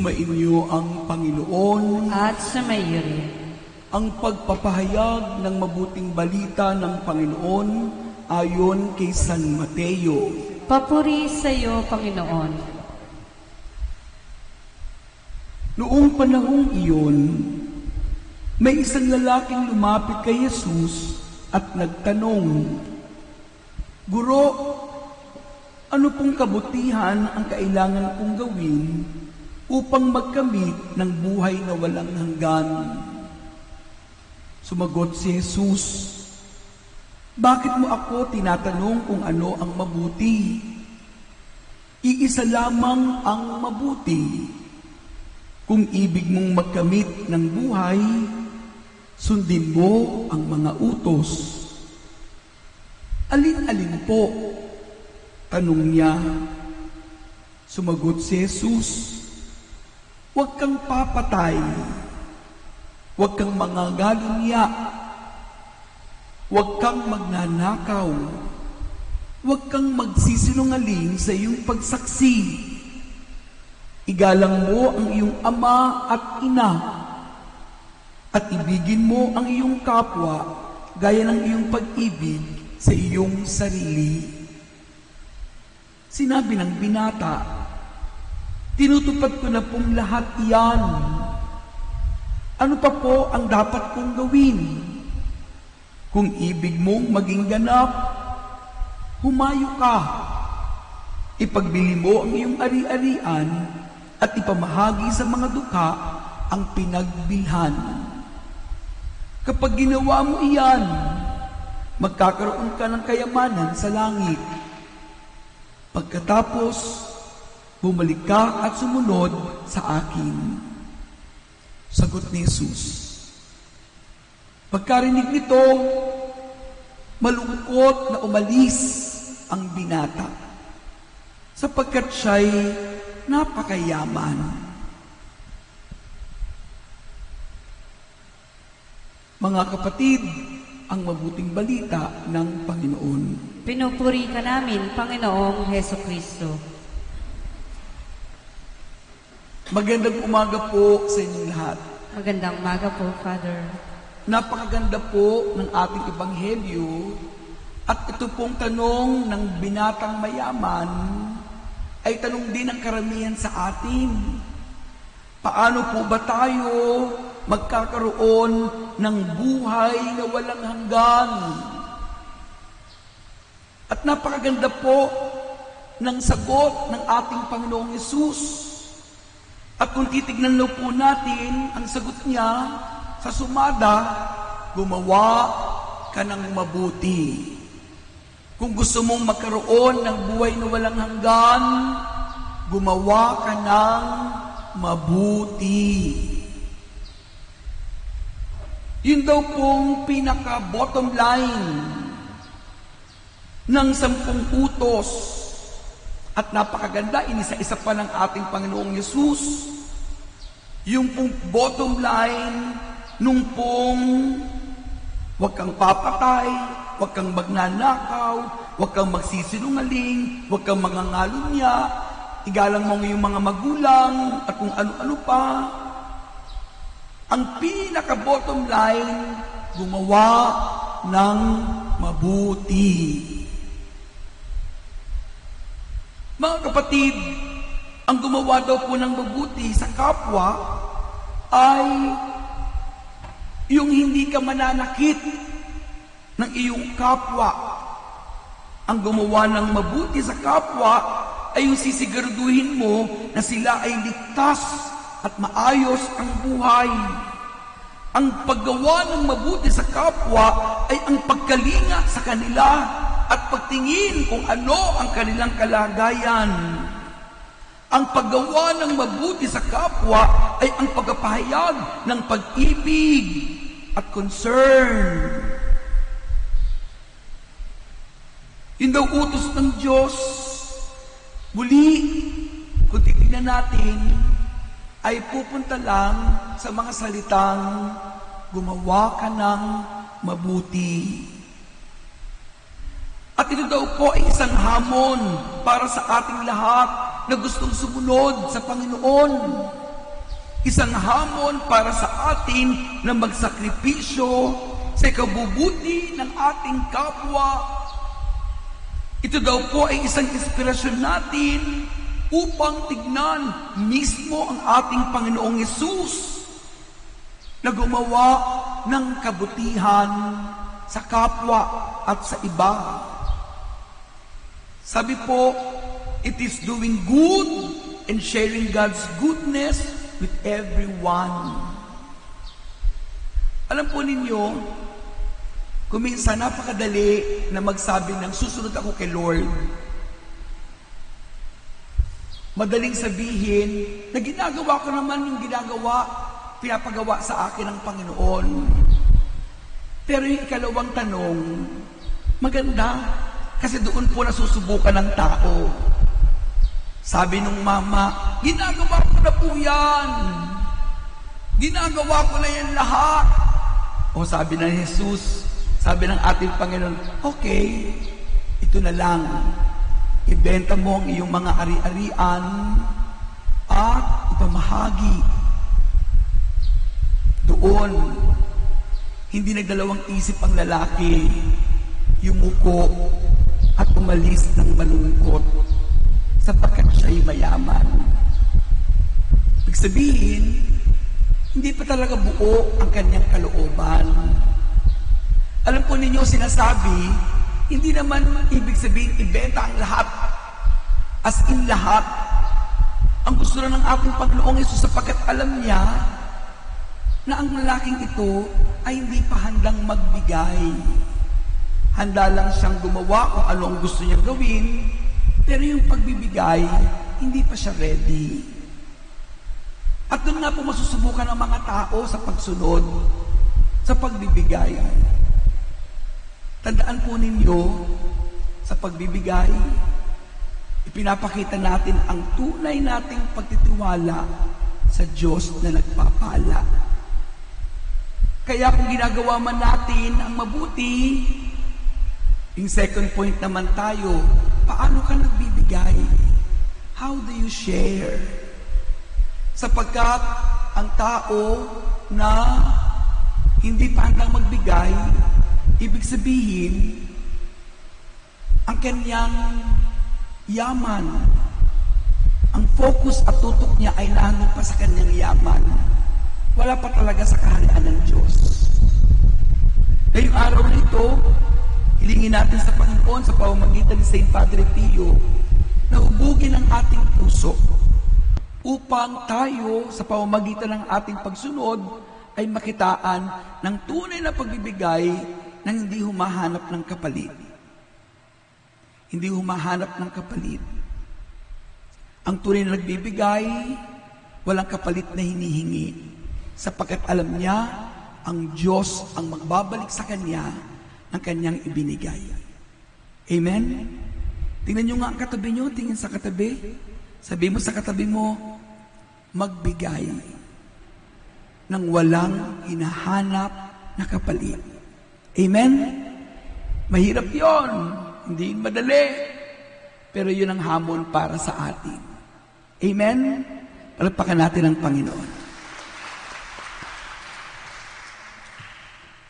Sumainyo ang Panginoon, at sumayo rin. ang pagpapahayag ng mabuting balita ng Panginoon ayon kay San Mateo. Papuri sa iyo, Panginoon. Noong panahong iyon, may isang lalaking lumapit kay Jesus at nagtanong, Guro, ano pong kabutihan ang kailangan kong gawin upang magkamit ng buhay na walang hanggan? Sumagot si Jesus, Bakit mo ako tinatanong kung ano ang mabuti? Iisa lamang ang mabuti. Kung ibig mong magkamit ng buhay, sundin mo ang mga utos. Alin-alin po? Tanong niya. Sumagot si Jesus, Huwag kang papatay. Huwag kang mangangalunya. Huwag kang magnanakaw. Huwag kang magsisinungaling sa iyong pagsaksi. Igalang mo ang iyong ama at ina. At ibigin mo ang iyong kapwa gaya ng iyong pag-ibig sa iyong sarili. Sinabi ng binata, tinutupad ko na pong lahat iyan. Ano pa po ang dapat kong gawin? Kung ibig mong maging ganap, humayo ka. Ipagbili mo ang iyong ari-arian at ipamahagi sa mga duka ang pinagbilhan. Kapag ginawa mo iyan, magkakaroon ka ng kayamanan sa langit. Pagkatapos, bumalik ka at sumunod sa akin. Sagot ni Jesus. Pagkarinig nito, malungkot na umalis ang binata sapagkat siya'y napakayaman. Mga kapatid, ang mabuting balita ng Panginoon. Pinupuri ka namin, Panginoong Heso Kristo. Magandang umaga po sa inyong lahat. Magandang umaga po, Father. Napakaganda po ng ating ebanghelyo at ito pong tanong ng binatang mayaman ay tanong din ng karamihan sa atin. Paano po ba tayo magkakaroon ng buhay na walang hanggan? At napakaganda po ng sagot ng ating Panginoong Yesus. At kung titignan na po natin ang sagot niya sa sumada, gumawa ka ng mabuti. Kung gusto mong magkaroon ng buhay na walang hanggan, gumawa ka ng mabuti. Yun daw pong pinaka-bottom line ng sampung utos at napakaganda, inisa-isa pa ng ating Panginoong Yesus. Yung pong bottom line, nung pong huwag kang papatay, huwag kang magnanakaw, huwag kang magsisinungaling, huwag kang mangangalunya, igalang mo yung mga magulang at kung ano-ano pa. Ang pinaka-bottom line, gumawa ng mabuti. Mga kapatid, ang gumawa daw po ng mabuti sa kapwa ay yung hindi ka mananakit ng iyong kapwa. Ang gumawa ng mabuti sa kapwa ay yung sisiguraduhin mo na sila ay ligtas at maayos ang buhay. Ang paggawa ng mabuti sa kapwa ay ang pagkalinga sa kanila pagtingin kung ano ang kanilang kalagayan. Ang paggawa ng mabuti sa kapwa ay ang pagpapahayag ng pag-ibig at concern. Yun daw utos ng Diyos. Muli, kung titignan natin, ay pupunta lang sa mga salitang gumawa ka ng mabuti. Ito daw po ay isang hamon para sa ating lahat na gustong sumunod sa Panginoon. isang hamon para sa atin na magsakripisyo sa kabubuti ng ating kapwa. Ito daw po ay isang inspirasyon natin upang tignan mismo ang ating Panginoong Yesus na gumawa ng kabutihan sa kapwa at sa iba. Sabi po, it is doing good and sharing God's goodness with everyone. Alam po ninyo, kuminsan napakadali na magsabi ng susunod ako kay Lord. Madaling sabihin na ginagawa ko naman yung ginagawa, pinapagawa sa akin ng Panginoon. Pero yung ikalawang tanong, maganda, kasi doon po nasusubukan ng tao. Sabi nung mama, ginagawa ko na po yan. Ginagawa ko na yan lahat. O sabi ng Jesus, sabi ng ating Panginoon, okay, ito na lang. Ibenta mo ang iyong mga ari-arian at ipamahagi. Doon, hindi nagdalawang isip ang lalaki, yumuko at umalis ng malungkot sapagkat siya'y mayaman. Ibig sabihin, hindi pa talaga buo ang kanyang kalooban. Alam po ninyo, sinasabi, hindi naman ibig sabihin ibenta ang lahat. As in lahat. Ang gusto na ng ating Panginoong Yesus sapagkat alam niya na ang lalaking ito ay hindi pa handang magbigay. Handa lang siyang gumawa kung ano ang gusto niyang gawin, pero yung pagbibigay, hindi pa siya ready. At doon nga po masusubukan ng mga tao sa pagsunod, sa pagbibigay. Tandaan po ninyo, sa pagbibigay, ipinapakita natin ang tunay nating pagtitiwala sa Diyos na nagpapala. Kaya kung ginagawa man natin ang mabuti, yung second point naman tayo, paano ka nagbibigay? How do you share? Sapagkat ang tao na hindi pa magbigay, ibig sabihin, ang kanyang yaman, ang focus at tutok niya ay nandun pa sa kanyang yaman. Wala pa talaga sa kaharian ng Diyos. Ngayong araw nito, hilingin natin sa Panginoon sa pamamagitan ni St. Padre Pio na hubugin ang ating puso upang tayo sa pamamagitan ng ating pagsunod ay makitaan ng tunay na pagbibigay nang hindi humahanap ng kapalit. Hindi humahanap ng kapalit. Ang tunay na nagbibigay, walang kapalit na hinihingi. Sapagkat alam niya, ang Diyos ang magbabalik sa Kanya ng Kanyang ibinigay. Amen? Tingnan nyo nga ang katabi nyo, tingin sa katabi. Sabi mo sa katabi mo, magbigay ng walang hinahanap na kapalit. Amen? Mahirap yon, hindi madali, pero yun ang hamon para sa atin. Amen? Palagpakan natin ang Panginoon.